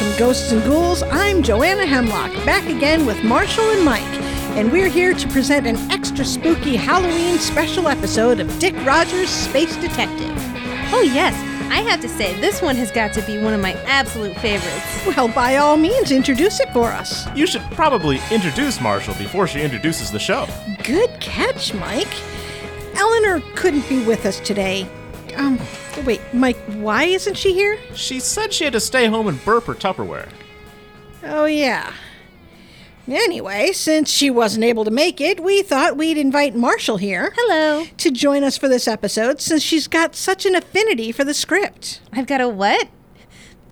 Welcome, ghosts and ghouls. I'm Joanna Hemlock, back again with Marchal and Mike, and we're here to present an extra spooky Halloween special episode of Dick Rogers' Space Detective. Oh, yes. I have to say, this one has got to be one of my absolute favorites. Well, by all means, introduce it for us. You should probably introduce Marchal before she introduces the show. Good catch, Mike. Eleanor couldn't be with us today. Um, wait, Mike, why isn't she here? She said she had to stay home and burp her Tupperware. Oh, yeah. Anyway, since she wasn't able to make it, we thought we'd invite Marchal here. Hello. To join us for this episode since she's got such an affinity for the script. I've got a what?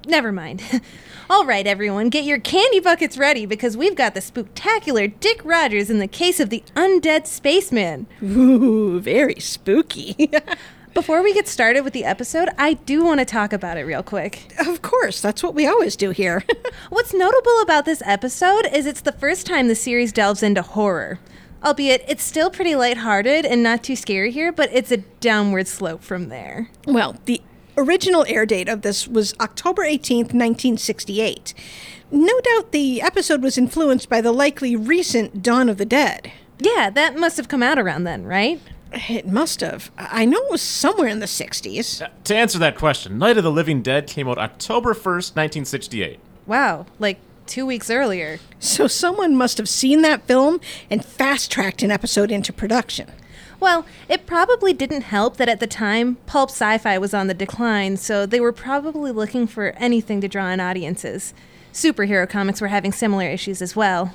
Never mind. All right, everyone, get your candy buckets ready because we've got the spooktacular Dick Rogers in the case of the undead spaceman. Ooh, very spooky. Before we get started with the episode, I do want to talk about it real quick. of course, that's what we always do here. What's notable about this episode is it's the first time the series delves into horror. Albeit it's still pretty lighthearted and not too scary here, but it's a downward slope from there. well, the original air date of this was October 18th, 1968. No doubt the episode was influenced by the likely recent Dawn of the Dead. Yeah, that must have come out around then, right? It must have. I know it was somewhere in the 60s. Uh, to answer that question, Night of the Living Dead came out October 1st, 1968. Wow, like two weeks earlier. So someone must have seen that film and fast tracked an episode into production. Well, it probably didn't help that at the time, pulp sci fi was on the decline, so they were probably looking for anything to draw in audiences. Superhero comics were having similar issues as well.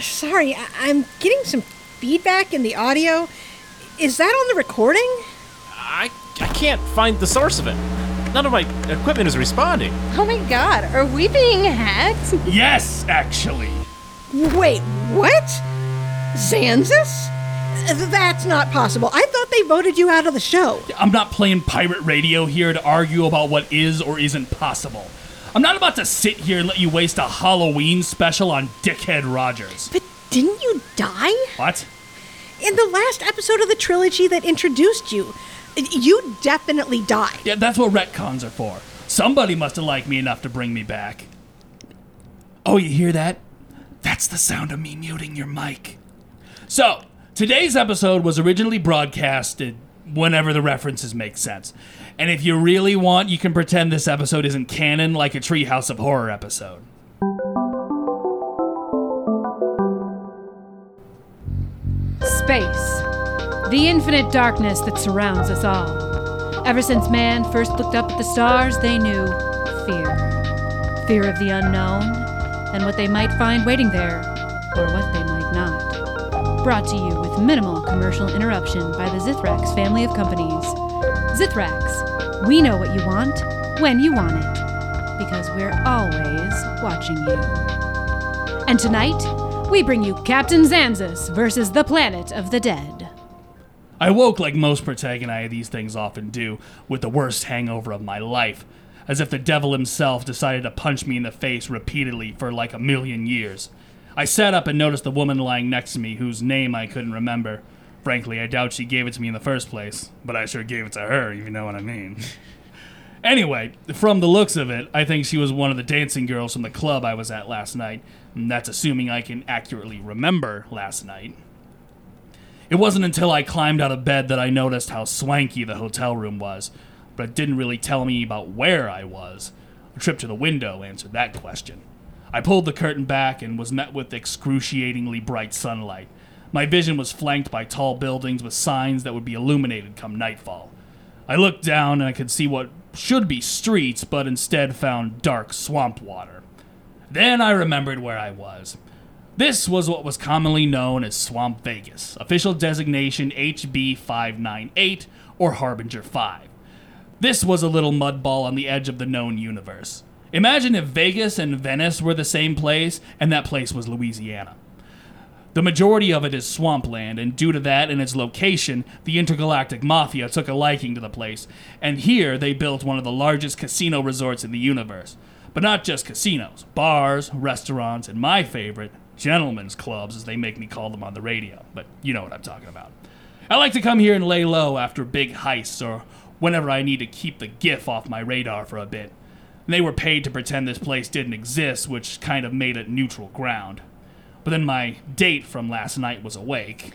Sorry, I- I'm getting some feedback in the audio. Is that on the recording? I, I can't find the source of it. None of my equipment is responding. Oh my god, are we being hacked? Yes, actually. Wait, what? Xanxus? That's not possible. I thought they voted you out of the show. I'm not playing pirate radio here to argue about what is or isn't possible. I'm not about to sit here and let you waste a Halloween special on Dickhead Rogers. But didn't you die? What? In the last episode of the trilogy that introduced you, you definitely died. Yeah, that's what retcons are for. Somebody must have liked me enough to bring me back. Oh, you hear that? That's the sound of me muting your mic. So, today's episode was originally broadcasted whenever the references make sense. And if you really want, you can pretend this episode isn't canon like a Treehouse of Horror episode. Space. The infinite darkness that surrounds us all. Ever since man first looked up at the stars, they knew fear. Fear of the unknown, and what they might find waiting there, or what they might not. Brought to you with minimal commercial interruption by the Zithrax family of companies. Zithrax, we know what you want, when you want it, because we're always watching you. And tonight, we bring you Captain Xanxus versus the Planet of the Dead. I woke like most protagoni of these things often do, with the worst hangover of my life, as if the devil himself decided to punch me in the face repeatedly for like a million years. I sat up and noticed the woman lying next to me, whose name I couldn't remember. Frankly, I doubt she gave it to me in the first place, but I sure gave it to her, if you know what I mean. Anyway, from the looks of it, I think she was one of the dancing girls from the club I was at last night. And that's assuming I can accurately remember last night. It wasn't until I climbed out of bed that I noticed how swanky the hotel room was, but it didn't really tell me about where I was. A trip to the window answered that question. I pulled the curtain back and was met with excruciatingly bright sunlight. My vision was flanked by tall buildings with signs that would be illuminated come nightfall. I looked down and I could see what should be streets, but instead found dark swamp water. Then I remembered where I was. This was what was commonly known as Swamp Vegas, official designation HB 598 or Harbinger 5. This was a little mud ball on the edge of the known universe. Imagine if Vegas and Venice were the same place and that place was Louisiana. The majority of it is swampland, and due to that and its location, the intergalactic mafia took a liking to the place, and here they built one of the largest casino resorts in the universe. But not just casinos, bars, restaurants, and my favorite, gentlemen's clubs, as they make me call them on the radio. But you know what I'm talking about. I like to come here and lay low after big heists or whenever I need to keep the GIF off my radar for a bit. They were paid to pretend this place didn't exist, which kind of made it neutral ground. But then my date from last night was awake.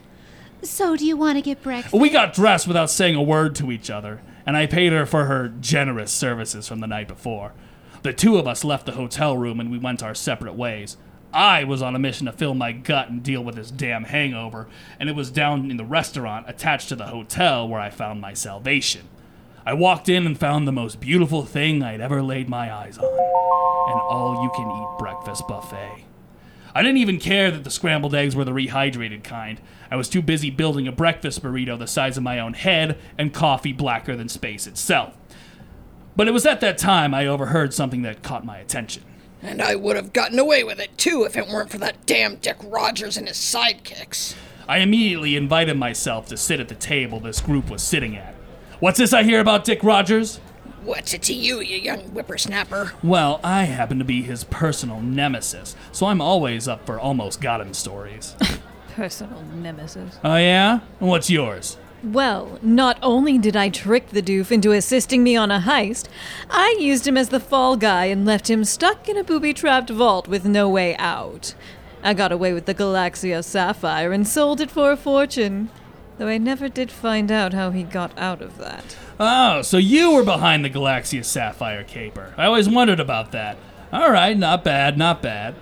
So, do you want to get breakfast? We got dressed without saying a word to each other, and I paid her for her generous services from the night before. The two of us left the hotel room and we went our separate ways. I was on a mission to fill my gut and deal with this damn hangover, and it was down in the restaurant attached to the hotel where I found my salvation. I walked in and found the most beautiful thing I'd ever laid my eyes on an all you can eat breakfast buffet. I didn't even care that the scrambled eggs were the rehydrated kind. I was too busy building a breakfast burrito the size of my own head and coffee blacker than space itself. But it was at that time I overheard something that caught my attention. And I would have gotten away with it too if it weren't for that damn Dick Rogers and his sidekicks. I immediately invited myself to sit at the table this group was sitting at. What's this I hear about Dick Rogers? What's it to you, you young whippersnapper? Well, I happen to be his personal nemesis, so I'm always up for almost got him stories. Personal nemesis. oh, yeah? And what's yours? Well, not only did I trick the doof into assisting me on a heist, I used him as the fall guy and left him stuck in a booby trapped vault with no way out. I got away with the Galaxia Sapphire and sold it for a fortune, though I never did find out how he got out of that. Oh, so you were behind the Galaxia Sapphire caper. I always wondered about that. All right, not bad, not bad.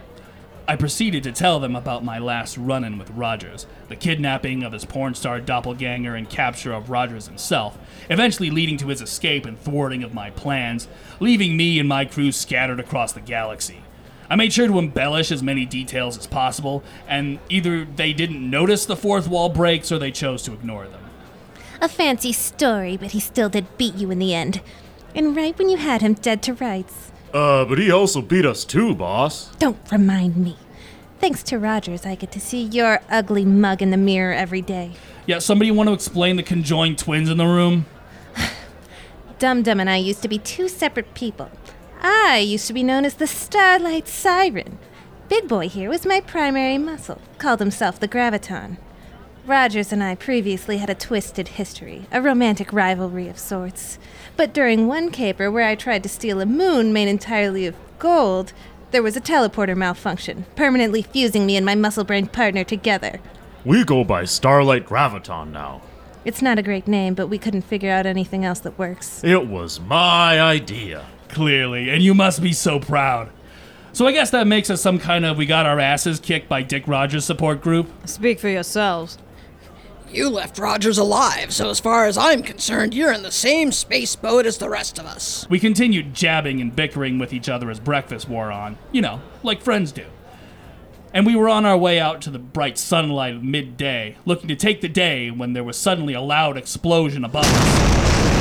I proceeded to tell them about my last run in with Rogers, the kidnapping of his porn star doppelganger and capture of Rogers himself, eventually leading to his escape and thwarting of my plans, leaving me and my crew scattered across the galaxy. I made sure to embellish as many details as possible, and either they didn't notice the fourth wall breaks or they chose to ignore them. A fancy story, but he still did beat you in the end. And right when you had him dead to rights. Uh, but he also beat us too, boss. Don't remind me. Thanks to Rogers, I get to see your ugly mug in the mirror every day. Yeah, somebody want to explain the conjoined twins in the room? Dum Dum and I used to be two separate people. I used to be known as the Starlight Siren. Big Boy here was my primary muscle, called himself the Graviton. Rogers and I previously had a twisted history, a romantic rivalry of sorts. But during one caper where I tried to steal a moon made entirely of gold, there was a teleporter malfunction, permanently fusing me and my muscle brain partner together. We go by Starlight Graviton now. It's not a great name, but we couldn't figure out anything else that works. It was my idea. Clearly, and you must be so proud. So I guess that makes us some kind of we got our asses kicked by Dick Rogers support group. Speak for yourselves. You left Rogers alive, so as far as I'm concerned, you're in the same space boat as the rest of us. We continued jabbing and bickering with each other as breakfast wore on, you know, like friends do. And we were on our way out to the bright sunlight of midday, looking to take the day when there was suddenly a loud explosion above us.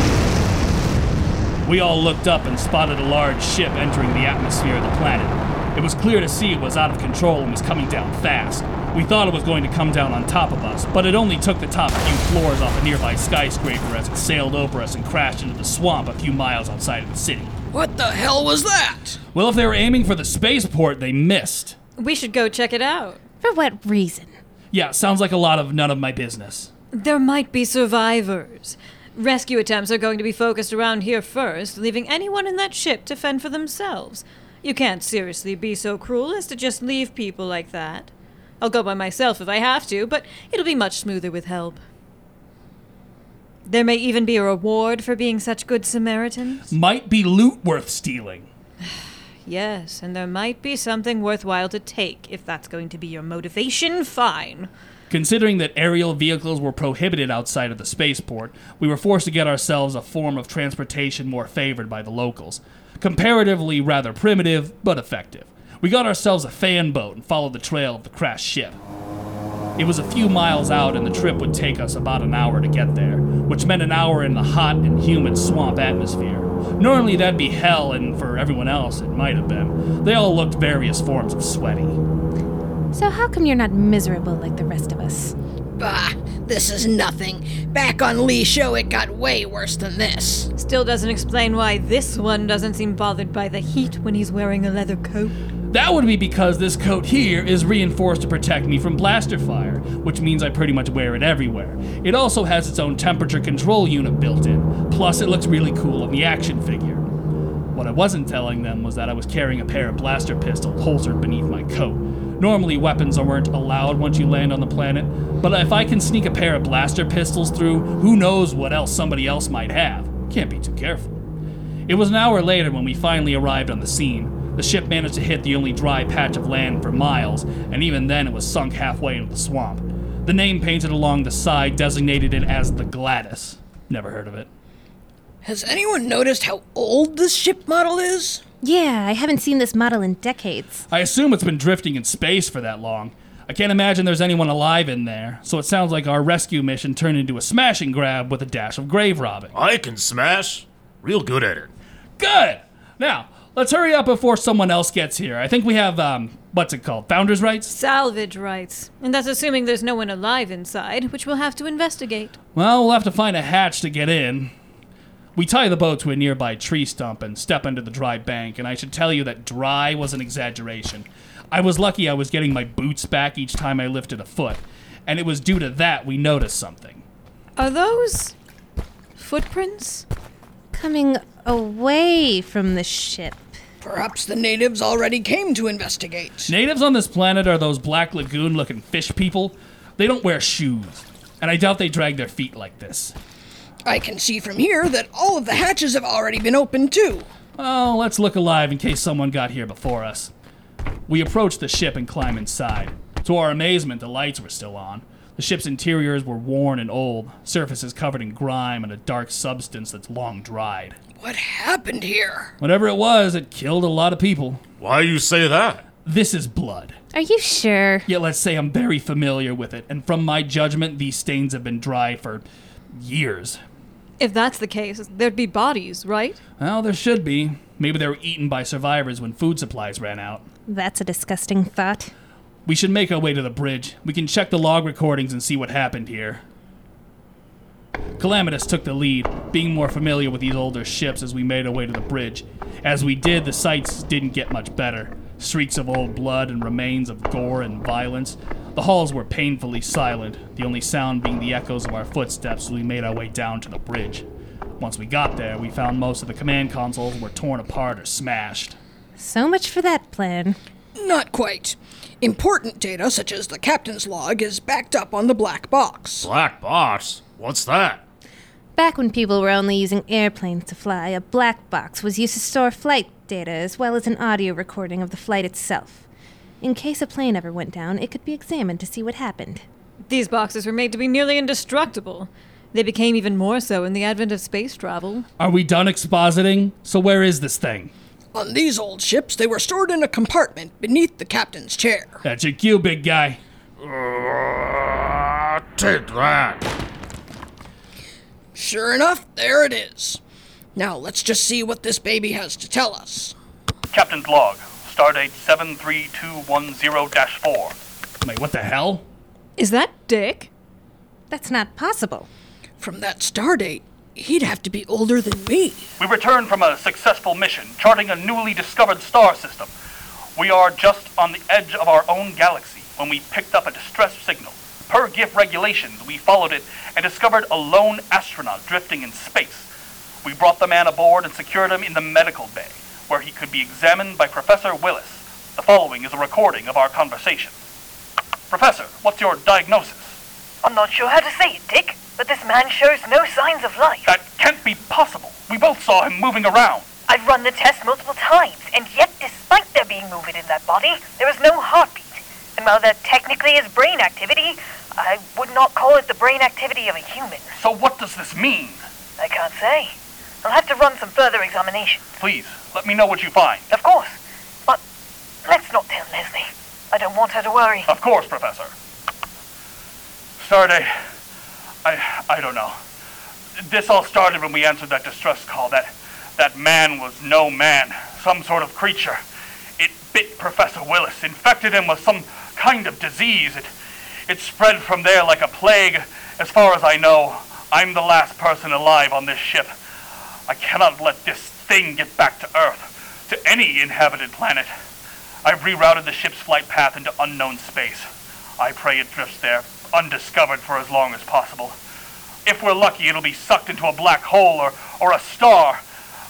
We all looked up and spotted a large ship entering the atmosphere of the planet. It was clear to see it was out of control and was coming down fast. We thought it was going to come down on top of us, but it only took the top few floors off a nearby skyscraper as it sailed over us and crashed into the swamp a few miles outside of the city. What the hell was that? Well, if they were aiming for the spaceport, they missed. We should go check it out. For what reason? Yeah, sounds like a lot of none of my business. There might be survivors. Rescue attempts are going to be focused around here first, leaving anyone in that ship to fend for themselves. You can't seriously be so cruel as to just leave people like that. I'll go by myself if I have to, but it'll be much smoother with help. There may even be a reward for being such good Samaritans. Might be loot worth stealing. Yes, and there might be something worthwhile to take. If that's going to be your motivation, fine. Considering that aerial vehicles were prohibited outside of the spaceport, we were forced to get ourselves a form of transportation more favored by the locals. Comparatively rather primitive, but effective. We got ourselves a fan boat and followed the trail of the crashed ship. It was a few miles out, and the trip would take us about an hour to get there, which meant an hour in the hot and humid swamp atmosphere. Normally, that'd be hell, and for everyone else, it might have been. They all looked various forms of sweaty. So, how come you're not miserable like the rest of us? Bah, this is nothing. Back on Lee's show, it got way worse than this. Still doesn't explain why this one doesn't seem bothered by the heat when he's wearing a leather coat. That would be because this coat here is reinforced to protect me from blaster fire, which means I pretty much wear it everywhere. It also has its own temperature control unit built in, plus, it looks really cool on the action figure. What I wasn't telling them was that I was carrying a pair of blaster pistols holstered beneath my coat. Normally, weapons weren't allowed once you land on the planet, but if I can sneak a pair of blaster pistols through, who knows what else somebody else might have? Can't be too careful. It was an hour later when we finally arrived on the scene. The ship managed to hit the only dry patch of land for miles, and even then it was sunk halfway into the swamp. The name painted along the side designated it as the Gladys. Never heard of it. Has anyone noticed how old this ship model is? Yeah, I haven't seen this model in decades. I assume it's been drifting in space for that long. I can't imagine there's anyone alive in there, so it sounds like our rescue mission turned into a smashing grab with a dash of grave robbing. I can smash. Real good at it. Good! Now, let's hurry up before someone else gets here. I think we have, um, what's it called? Founders' rights? Salvage rights. And that's assuming there's no one alive inside, which we'll have to investigate. Well, we'll have to find a hatch to get in. We tie the boat to a nearby tree stump and step into the dry bank, and I should tell you that dry was an exaggeration. I was lucky I was getting my boots back each time I lifted a foot, and it was due to that we noticed something. Are those footprints? Coming away from the ship. Perhaps the natives already came to investigate. Natives on this planet are those black lagoon looking fish people. They don't wear shoes, and I doubt they drag their feet like this. I can see from here that all of the hatches have already been opened too. Oh, let's look alive in case someone got here before us. We approach the ship and climb inside. To our amazement, the lights were still on. The ship's interiors were worn and old, surfaces covered in grime and a dark substance that's long dried. What happened here? Whatever it was, it killed a lot of people. Why you say that? This is blood. Are you sure? Yet let's say I'm very familiar with it, and from my judgment, these stains have been dry for years. If that's the case, there'd be bodies, right? Well, there should be. Maybe they were eaten by survivors when food supplies ran out. That's a disgusting thought. We should make our way to the bridge. We can check the log recordings and see what happened here. Calamitous took the lead, being more familiar with these older ships as we made our way to the bridge. As we did, the sights didn't get much better. Streaks of old blood and remains of gore and violence. The halls were painfully silent, the only sound being the echoes of our footsteps as we made our way down to the bridge. Once we got there, we found most of the command consoles were torn apart or smashed. So much for that plan. Not quite. Important data, such as the captain's log, is backed up on the black box. Black box? What's that? Back when people were only using airplanes to fly, a black box was used to store flight data as well as an audio recording of the flight itself. In case a plane ever went down, it could be examined to see what happened. These boxes were made to be nearly indestructible. They became even more so in the advent of space travel. Are we done expositing? So, where is this thing? On these old ships, they were stored in a compartment beneath the captain's chair. That's your cue, big guy. Uh, take that. Sure enough, there it is. Now let's just see what this baby has to tell us. Captain's log, stardate 73210-4. Wait, what the hell? Is that Dick? That's not possible. From that stardate, he'd have to be older than me. We returned from a successful mission, charting a newly discovered star system. We are just on the edge of our own galaxy when we picked up a distress signal. Per GIF regulations, we followed it and discovered a lone astronaut drifting in space. We brought the man aboard and secured him in the medical bay, where he could be examined by Professor Willis. The following is a recording of our conversation. Professor, what's your diagnosis? I'm not sure how to say it, Dick, but this man shows no signs of life. That can't be possible. We both saw him moving around. I've run the test multiple times, and yet, despite there being movement in that body, there is no heartbeat. And while that technically is brain activity, I would not call it the brain activity of a human. So what does this mean? I can't say. I'll have to run some further examination. Please, let me know what you find. Of course. But let's not tell Leslie. I don't want her to worry. Of course, Professor. Stardate, I I don't know. This all started when we answered that distress call. That that man was no man, some sort of creature. It bit Professor Willis, infected him with some kind of disease. It it spread from there like a plague. As far as I know, I'm the last person alive on this ship. I cannot let this thing get back to Earth, to any inhabited planet. I've rerouted the ship's flight path into unknown space. I pray it drifts there, undiscovered for as long as possible. If we're lucky, it'll be sucked into a black hole or, or a star.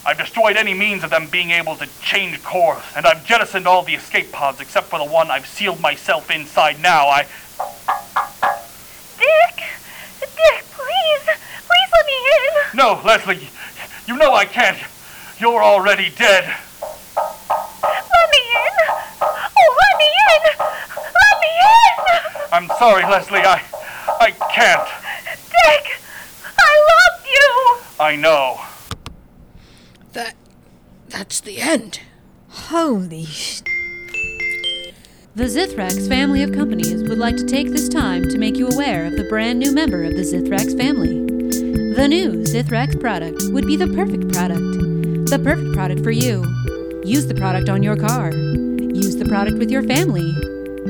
I've destroyed any means of them being able to change course, and I've jettisoned all the escape pods except for the one I've sealed myself inside now. I. Dick! Dick, please! Please let me in! No, Leslie, you know I can't. You're already dead. Let me in! Oh, let me in! Let me in! I'm sorry, Leslie. I. I can't. Dick! I love you! I know. That. That's the end. Holy sh. The Zithrax family of companies would like to take this time to make you aware of the brand new member of the Zithrax family. The new Zithrax product would be the perfect product. The perfect product for you. Use the product on your car. Use the product with your family.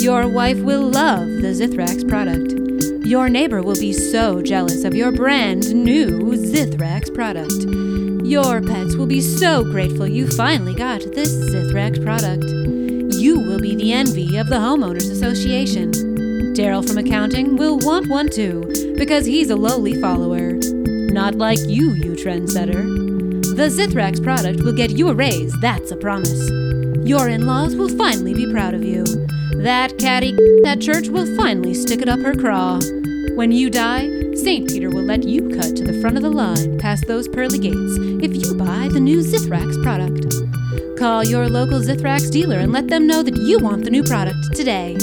Your wife will love the Zithrax product. Your neighbor will be so jealous of your brand new Zithrax product. Your pets will be so grateful you finally got this Zithrax product. You will be the envy of the Homeowners Association. Daryl from accounting will want one too, because he's a lowly follower. Not like you, you trendsetter. The Zithrax product will get you a raise, that's a promise. Your in laws will finally be proud of you. That catty at church will finally stick it up her craw. When you die, St. Peter will let you cut to the front of the line past those pearly gates if you buy the new Zithrax product. Call your local Zithrax dealer and let them know that you want the new product today.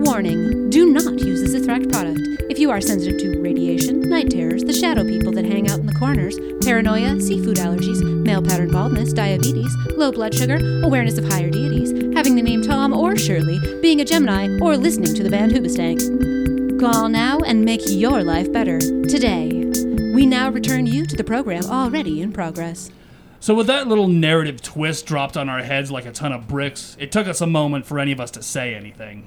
Warning do not use the Zithrax product if you are sensitive to radiation, night terrors, the shadow people that hang out in the corners, paranoia, seafood allergies, male pattern baldness, diabetes, low blood sugar, awareness of higher deities, having the name Tom or Shirley, being a Gemini, or listening to the band Hoobastank. Call now and make your life better today. We now return you to the program already in progress. So, with that little narrative twist dropped on our heads like a ton of bricks, it took us a moment for any of us to say anything.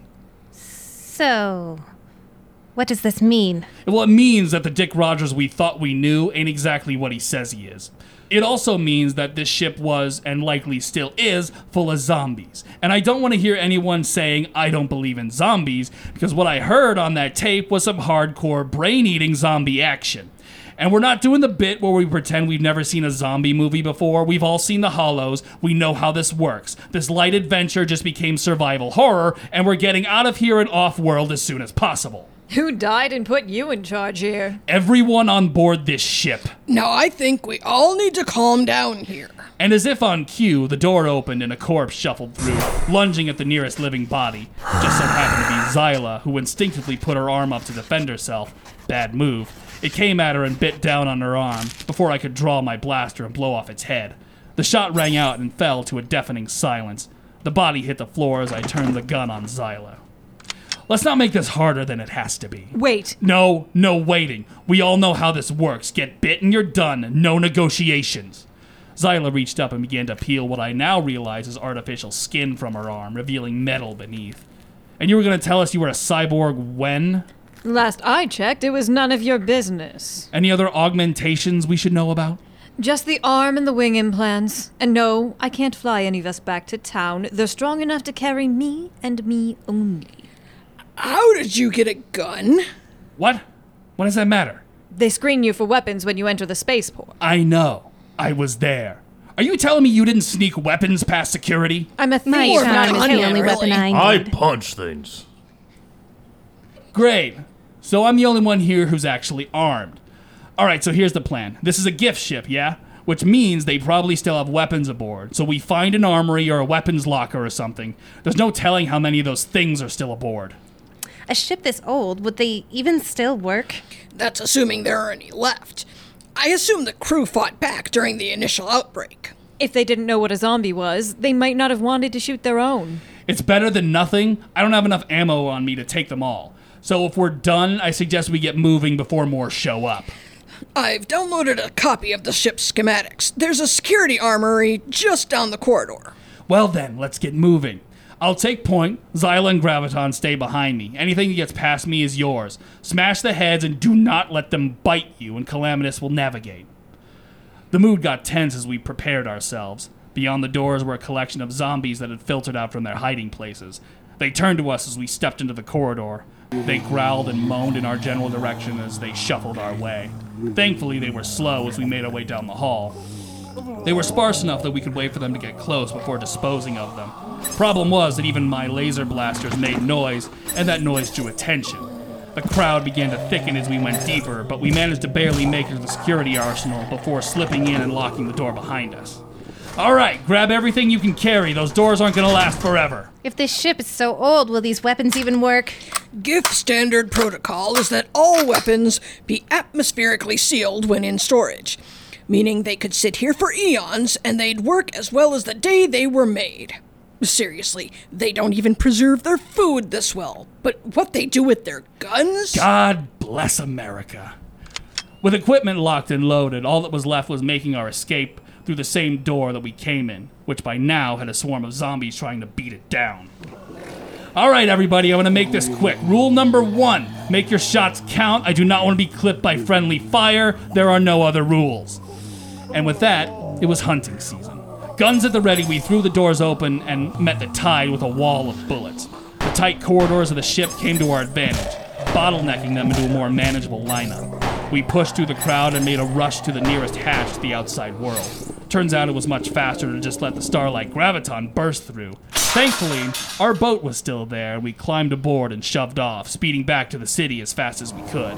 So, what does this mean? Well, it means that the Dick Rogers we thought we knew ain't exactly what he says he is. It also means that this ship was, and likely still is, full of zombies. And I don't want to hear anyone saying, I don't believe in zombies, because what I heard on that tape was some hardcore brain eating zombie action. And we're not doing the bit where we pretend we've never seen a zombie movie before. We've all seen the hollows. We know how this works. This light adventure just became survival horror, and we're getting out of here and off world as soon as possible. Who died and put you in charge here? Everyone on board this ship. Now I think we all need to calm down here. And as if on cue, the door opened and a corpse shuffled through, lunging at the nearest living body. Just so happened to be Zyla, who instinctively put her arm up to defend herself. Bad move. It came at her and bit down on her arm before I could draw my blaster and blow off its head. The shot rang out and fell to a deafening silence. The body hit the floor as I turned the gun on Zyla. Let's not make this harder than it has to be. Wait. No, no waiting. We all know how this works. Get bit and you're done. No negotiations. Zyla reached up and began to peel what I now realize is artificial skin from her arm, revealing metal beneath. And you were going to tell us you were a cyborg when? Last I checked, it was none of your business. Any other augmentations we should know about? Just the arm and the wing implants. And no, I can't fly any of us back to town. They're strong enough to carry me and me only. How did you get a gun? What? What does that matter? They screen you for weapons when you enter the spaceport. I know. I was there. Are you telling me you didn't sneak weapons past security? I'm a thief. My Or charm is not the only weapon really. I I need. punch things. Great. So I'm the only one here who's actually armed. Alright, so here's the plan. This is a gift ship, yeah? Which means they probably still have weapons aboard. So we find an armory or a weapons locker or something. There's no telling how many of those things are still aboard. A ship this old, would they even still work? That's assuming there are any left. I assume the crew fought back during the initial outbreak. If they didn't know what a zombie was, they might not have wanted to shoot their own. It's better than nothing. I don't have enough ammo on me to take them all. So if we're done, I suggest we get moving before more show up. I've downloaded a copy of the ship's schematics. There's a security armory just down the corridor. Well then, let's get moving. I'll take point. Zyla and Graviton stay behind me. Anything that gets past me is yours. Smash the heads and do not let them bite you, and Calamitous will navigate. The mood got tense as we prepared ourselves. Beyond the doors were a collection of zombies that had filtered out from their hiding places. They turned to us as we stepped into the corridor. They growled and moaned in our general direction as they shuffled our way. Thankfully, they were slow as we made our way down the hall. They were sparse enough that we could wait for them to get close before disposing of them. Problem was that even my laser blasters made noise, and that noise drew attention. The crowd began to thicken as we went deeper, but we managed to barely make it to the security arsenal before slipping in and locking the door behind us. All right, grab everything you can carry. Those doors aren't going to last forever. If this ship is so old, will these weapons even work? GIF standard protocol is that all weapons be atmospherically sealed when in storage, meaning they could sit here for eons and they'd work as well as the day they were made. Seriously, they don't even preserve their food this well. But what they do with their guns? God bless America. With equipment locked and loaded, all that was left was making our escape through the same door that we came in, which by now had a swarm of zombies trying to beat it down. All right, everybody, I'm going to make this quick. Rule number one make your shots count. I do not want to be clipped by friendly fire. There are no other rules. And with that, it was hunting season. Guns at the ready, we threw the doors open and met the tide with a wall of bullets. The tight corridors of the ship came to our advantage, bottlenecking them into a more manageable lineup. We pushed through the crowd and made a rush to the nearest hatch to the outside world. Turns out it was much faster to just let the Starlight Graviton burst through. Thankfully, our boat was still there, and we climbed aboard and shoved off, speeding back to the city as fast as we could.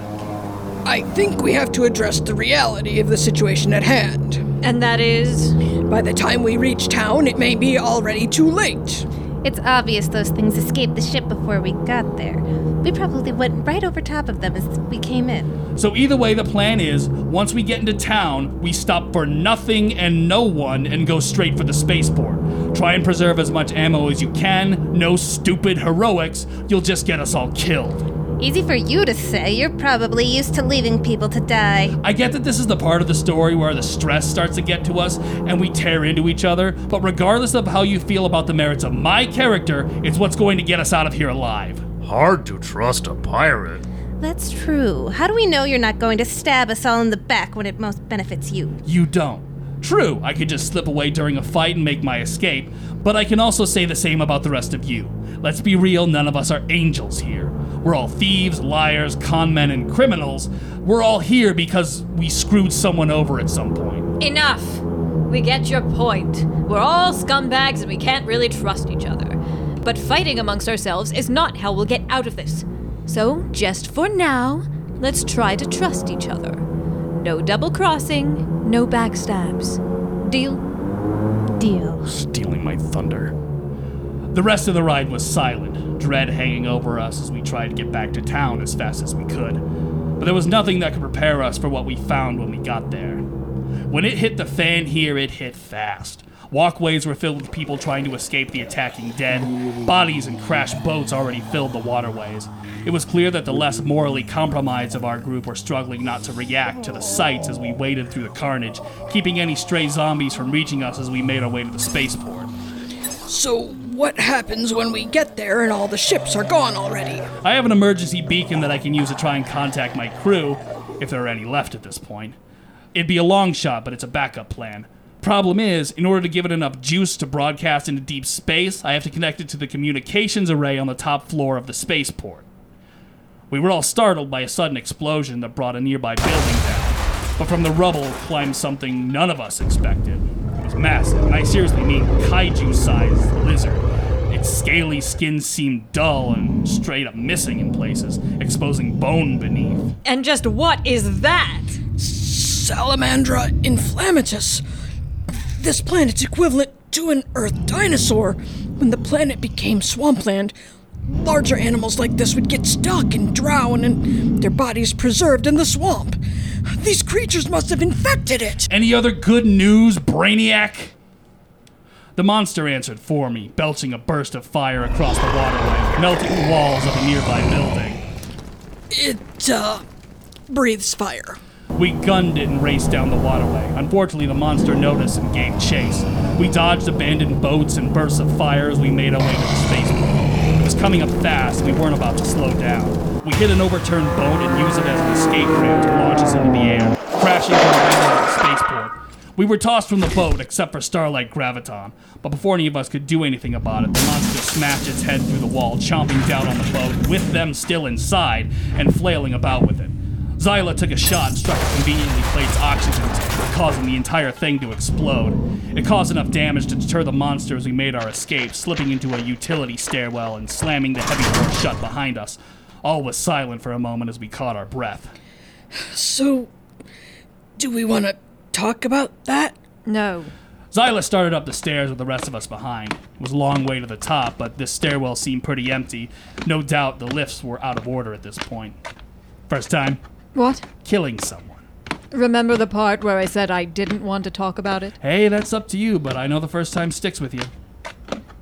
I think we have to address the reality of the situation at hand. And that is? By the time we reach town, it may be already too late. It's obvious those things escaped the ship before we got there. We probably went right over top of them as we came in. So, either way, the plan is once we get into town, we stop for nothing and no one and go straight for the spaceport. Try and preserve as much ammo as you can. No stupid heroics. You'll just get us all killed. Easy for you to say. You're probably used to leaving people to die. I get that this is the part of the story where the stress starts to get to us and we tear into each other, but regardless of how you feel about the merits of my character, it's what's going to get us out of here alive. Hard to trust a pirate. That's true. How do we know you're not going to stab us all in the back when it most benefits you? You don't. True, I could just slip away during a fight and make my escape, but I can also say the same about the rest of you. Let's be real, none of us are angels here. We're all thieves, liars, con men, and criminals. We're all here because we screwed someone over at some point. Enough! We get your point. We're all scumbags and we can't really trust each other. But fighting amongst ourselves is not how we'll get out of this. So, just for now, let's try to trust each other. No double crossing, no backstabs. Deal? Deal. Stealing my thunder. The rest of the ride was silent, dread hanging over us as we tried to get back to town as fast as we could. But there was nothing that could prepare us for what we found when we got there. When it hit the fan here, it hit fast. Walkways were filled with people trying to escape the attacking dead. Bodies and crashed boats already filled the waterways. It was clear that the less morally compromised of our group were struggling not to react to the sights as we waded through the carnage, keeping any stray zombies from reaching us as we made our way to the spaceport. So, what happens when we get there and all the ships are gone already? I have an emergency beacon that I can use to try and contact my crew, if there are any left at this point. It'd be a long shot, but it's a backup plan. Problem is, in order to give it enough juice to broadcast into deep space, I have to connect it to the communications array on the top floor of the spaceport. We were all startled by a sudden explosion that brought a nearby building down, but from the rubble climbed something none of us expected. It was massive, and I seriously mean kaiju sized lizard. Its scaly skin seemed dull and straight up missing in places, exposing bone beneath. And just what is that? Salamandra inflammatus. This planet's equivalent to an Earth dinosaur. When the planet became swampland, larger animals like this would get stuck and drown, and their bodies preserved in the swamp. These creatures must have infected it. Any other good news, Brainiac? The monster answered for me, belching a burst of fire across the waterway, melting the walls of a nearby building. It, uh, breathes fire. We gunned it and raced down the waterway. Unfortunately, the monster noticed and gave chase. We dodged abandoned boats and bursts of fire as we made our way to the spaceport. It was coming up fast, and we weren't about to slow down. We hit an overturned boat and used it as an escape ramp to launch us into the air, crashing to the window of the spaceport. We were tossed from the boat, except for Starlight Graviton. But before any of us could do anything about it, the monster smashed its head through the wall, chomping down on the boat, with them still inside, and flailing about with it. Zyla took a shot and struck a conveniently placed oxygen tank, causing the entire thing to explode. It caused enough damage to deter the monster as we made our escape, slipping into a utility stairwell and slamming the heavy door shut behind us. All was silent for a moment as we caught our breath. So, do we want to talk about that? No. Zyla started up the stairs with the rest of us behind. It was a long way to the top, but this stairwell seemed pretty empty. No doubt the lifts were out of order at this point. First time What? killing someone. Remember the part where I said I didn't want to talk about it? Hey, that's up to you, but I know the first time sticks with you.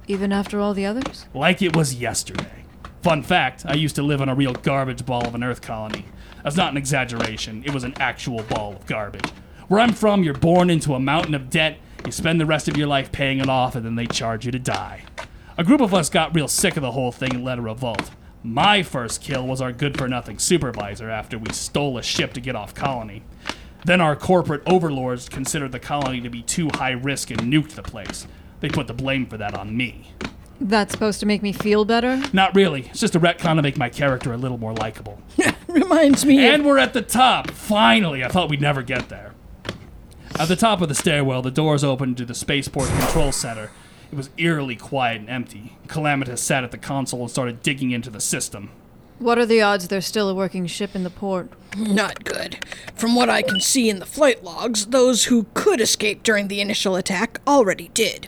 Even after all the others? Like it was yesterday. Fun fact I used to live on a real garbage ball of an Earth colony. That's not an exaggeration, it was an actual ball of garbage. Where I'm from, you're born into a mountain of debt, you spend the rest of your life paying it off, and then they charge you to die. A group of us got real sick of the whole thing and led a revolt. My first kill was our good for nothing supervisor after we stole a ship to get off colony. Then our corporate overlords considered the colony to be too high risk and nuked the place. They put the blame for that on me. That's supposed to make me feel better? Not really. It's just a retcon to make my character a little more likable. Reminds me And of. we're at the top. Finally, I thought we'd never get there. At the top of the stairwell, the doors opened to the spaceport control center. It was eerily quiet and empty. Calamitous sat at the console and started digging into the system. What are the odds there's still a working ship in the port? Not good. From what I can see in the flight logs, those who could escape during the initial attack already did.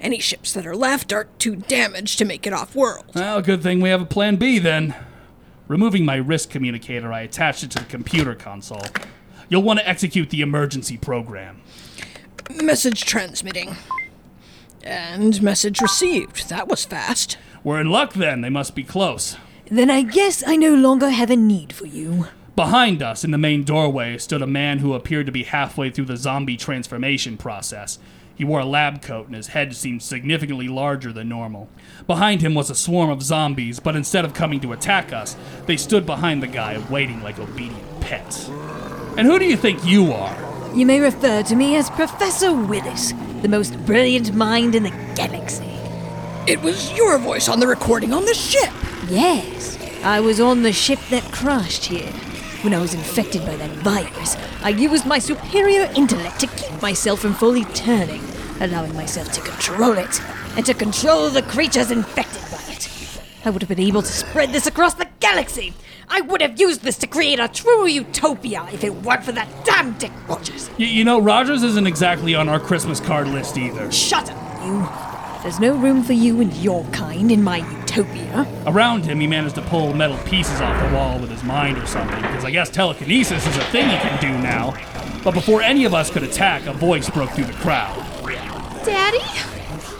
Any ships that are left are too damaged to make it off world. Well, good thing we have a plan B then. Removing my wrist communicator, I attached it to the computer console. You'll want to execute the emergency program. Message transmitting. And message received. That was fast. We're in luck then, they must be close. Then I guess I no longer have a need for you. Behind us, in the main doorway, stood a man who appeared to be halfway through the zombie transformation process. He wore a lab coat and his head seemed significantly larger than normal. Behind him was a swarm of zombies, but instead of coming to attack us, they stood behind the guy, waiting like obedient pets. And who do you think you are? You may refer to me as Professor Willis, the most brilliant mind in the galaxy. It was your voice on the recording on the ship. Yes, I was on the ship that crashed here. When I was infected by that virus, I used my superior intellect to keep myself from fully turning, allowing myself to control it, and to control the creatures infected by it. I would have been able to spread this across the galaxy. I would have used this to create a true utopia if it weren't for that damn Dick Rogers. Y- you know, Rogers isn't exactly on our Christmas card list either. Shut up, you. There's no room for you and your kind in my utopia. Around him, he managed to pull metal pieces off the wall with his mind or something, because I guess telekinesis is a thing he can do now. But before any of us could attack, a voice broke through the crowd. Daddy?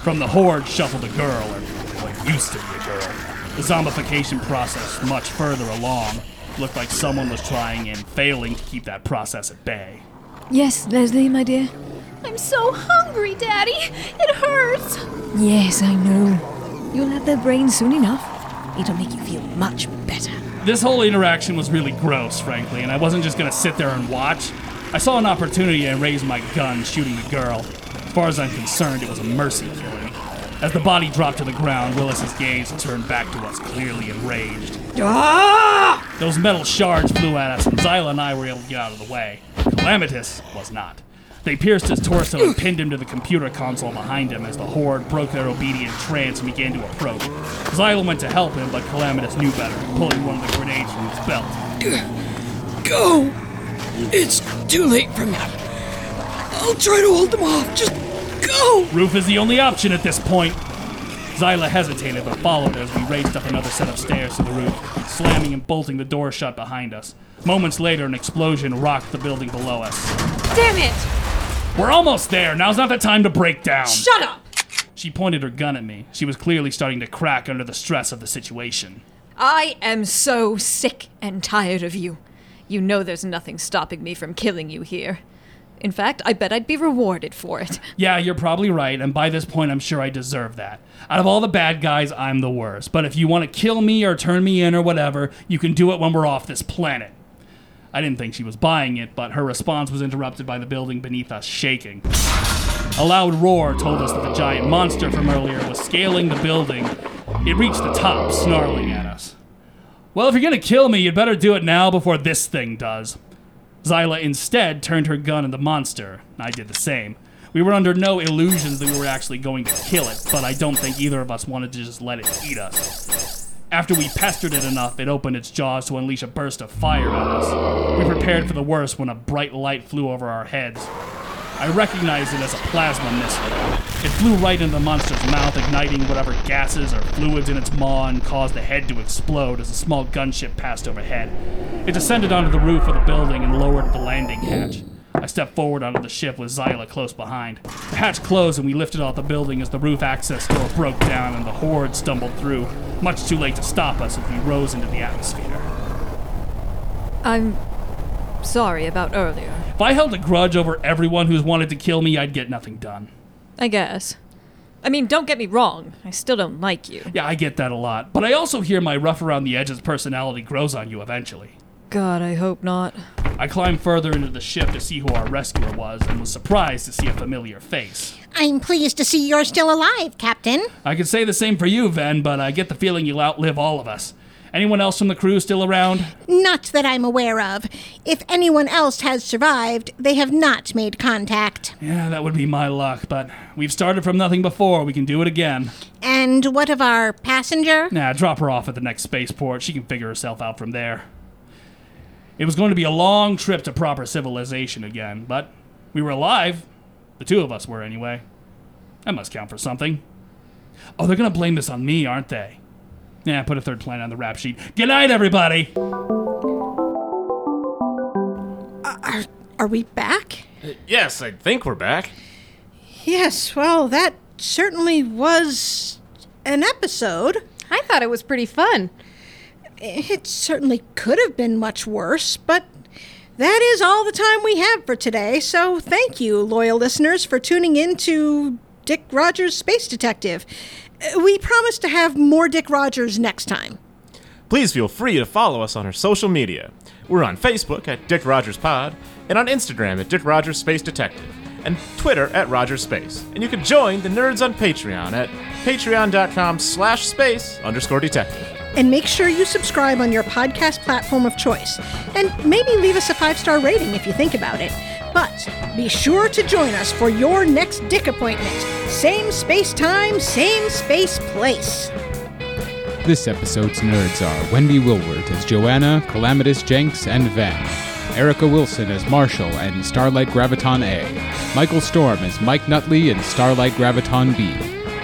From the horde shuffled a girl, or what used to be a girl. The zombification process much further along. Looked like someone was trying and failing to keep that process at bay. Yes, Leslie, my dear. I'm so hungry, Daddy. It hurts. Yes, I know. You'll have that brain soon enough. It'll make you feel much better. This whole interaction was really gross, frankly, and I wasn't just gonna sit there and watch. I saw an opportunity and raised my gun, shooting the girl. As far as I'm concerned, it was a mercy killing. As the body dropped to the ground, Willis's gaze turned back to us, clearly enraged. Ah! Those metal shards flew at us, and Zyla and I were able to get out of the way. Calamitous was not. They pierced his torso and pinned him to the computer console behind him as the horde broke their obedient trance and began to approach. Zyla went to help him, but Calamitous knew better, pulling one of the grenades from his belt. Go! It's too late for me. I'll try to hold them off. Just go! Roof is the only option at this point. Zyla hesitated but followed as we raced up another set of stairs to the roof, slamming and bolting the door shut behind us. Moments later, an explosion rocked the building below us. Damn it! We're almost there. Now's not the time to break down. Shut up! She pointed her gun at me. She was clearly starting to crack under the stress of the situation. I am so sick and tired of you. You know there's nothing stopping me from killing you here. In fact, I bet I'd be rewarded for it. Yeah, you're probably right, and by this point, I'm sure I deserve that. Out of all the bad guys, I'm the worst. But if you want to kill me or turn me in or whatever, you can do it when we're off this planet. I didn't think she was buying it, but her response was interrupted by the building beneath us shaking. A loud roar told us that the giant monster from earlier was scaling the building. It reached the top, snarling at us. Well, if you're gonna kill me, you'd better do it now before this thing does. Zyla instead turned her gun at the monster. I did the same. We were under no illusions that we were actually going to kill it, but I don't think either of us wanted to just let it eat us. After we pestered it enough, it opened its jaws to unleash a burst of fire at us. We prepared for the worst when a bright light flew over our heads. I recognized it as a plasma missile. It flew right into the monster's mouth, igniting whatever gases or fluids in its maw and caused the head to explode as a small gunship passed overhead. It descended onto the roof of the building and lowered the landing hatch. I stepped forward onto the ship with Zyla close behind. The hatch closed and we lifted off the building as the roof access door broke down and the horde stumbled through, much too late to stop us as we rose into the atmosphere. I'm sorry about earlier. If I held a grudge over everyone who's wanted to kill me, I'd get nothing done. I guess. I mean, don't get me wrong. I still don't like you. Yeah, I get that a lot. But I also hear my rough around the edges personality grows on you eventually. God, I hope not. I climbed further into the ship to see who our rescuer was and was surprised to see a familiar face. I'm pleased to see you're still alive, Captain. I could say the same for you, Ven, but I get the feeling you'll outlive all of us. Anyone else from the crew still around? Not that I'm aware of. If anyone else has survived, they have not made contact. Yeah, that would be my luck, but we've started from nothing before. We can do it again. And what of our passenger? Nah, drop her off at the next spaceport. She can figure herself out from there. It was going to be a long trip to proper civilization again, but we were alive. The two of us were, anyway. That must count for something. Oh, they're going to blame this on me, aren't they? Yeah, put a third planet on the rap sheet. Good night, everybody! Uh, are, are we back? Yes, I think we're back. Yes, well, that certainly was an episode. I thought it was pretty fun. It certainly could have been much worse, but that is all the time we have for today. So thank you, loyal listeners, for tuning in to Dick Rogers Space Detective. We promise to have more Dick Rogers next time. Please feel free to follow us on our social media. We're on Facebook at Dick Rogers Pod, and on Instagram at Dick Rogers Space Detective, and Twitter at Rogers Space. And you can join the nerds on Patreon at patreon.com slash space underscore detective. And make sure you subscribe on your podcast platform of choice. And maybe leave us a five star rating if you think about it. But be sure to join us for your next Dick appointment. Same space time, same space place. This episode's nerds are Wendy Wilward as Joanna, Calamitous Jenks, and Van. Erica Wilson as Marchal and Starlight Graviton A. Michael Storm as Mike Nutley and Starlight Graviton B.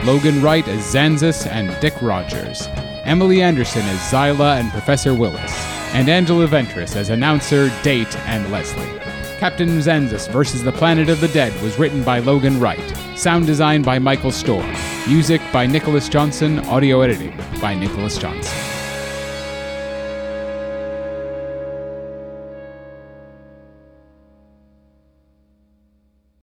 Logan Wright as Xanxus and Dick Rogers. Emily Anderson as Zyla and Professor Willis. And Angela Ventris as announcer, Date, and Leslie. Captain Xanxus versus the Planet of the Dead was written by Logan Wright. Sound design by Michael Storm. Music by Nicholas Johnson. Audio editing by Nicholas Johnson.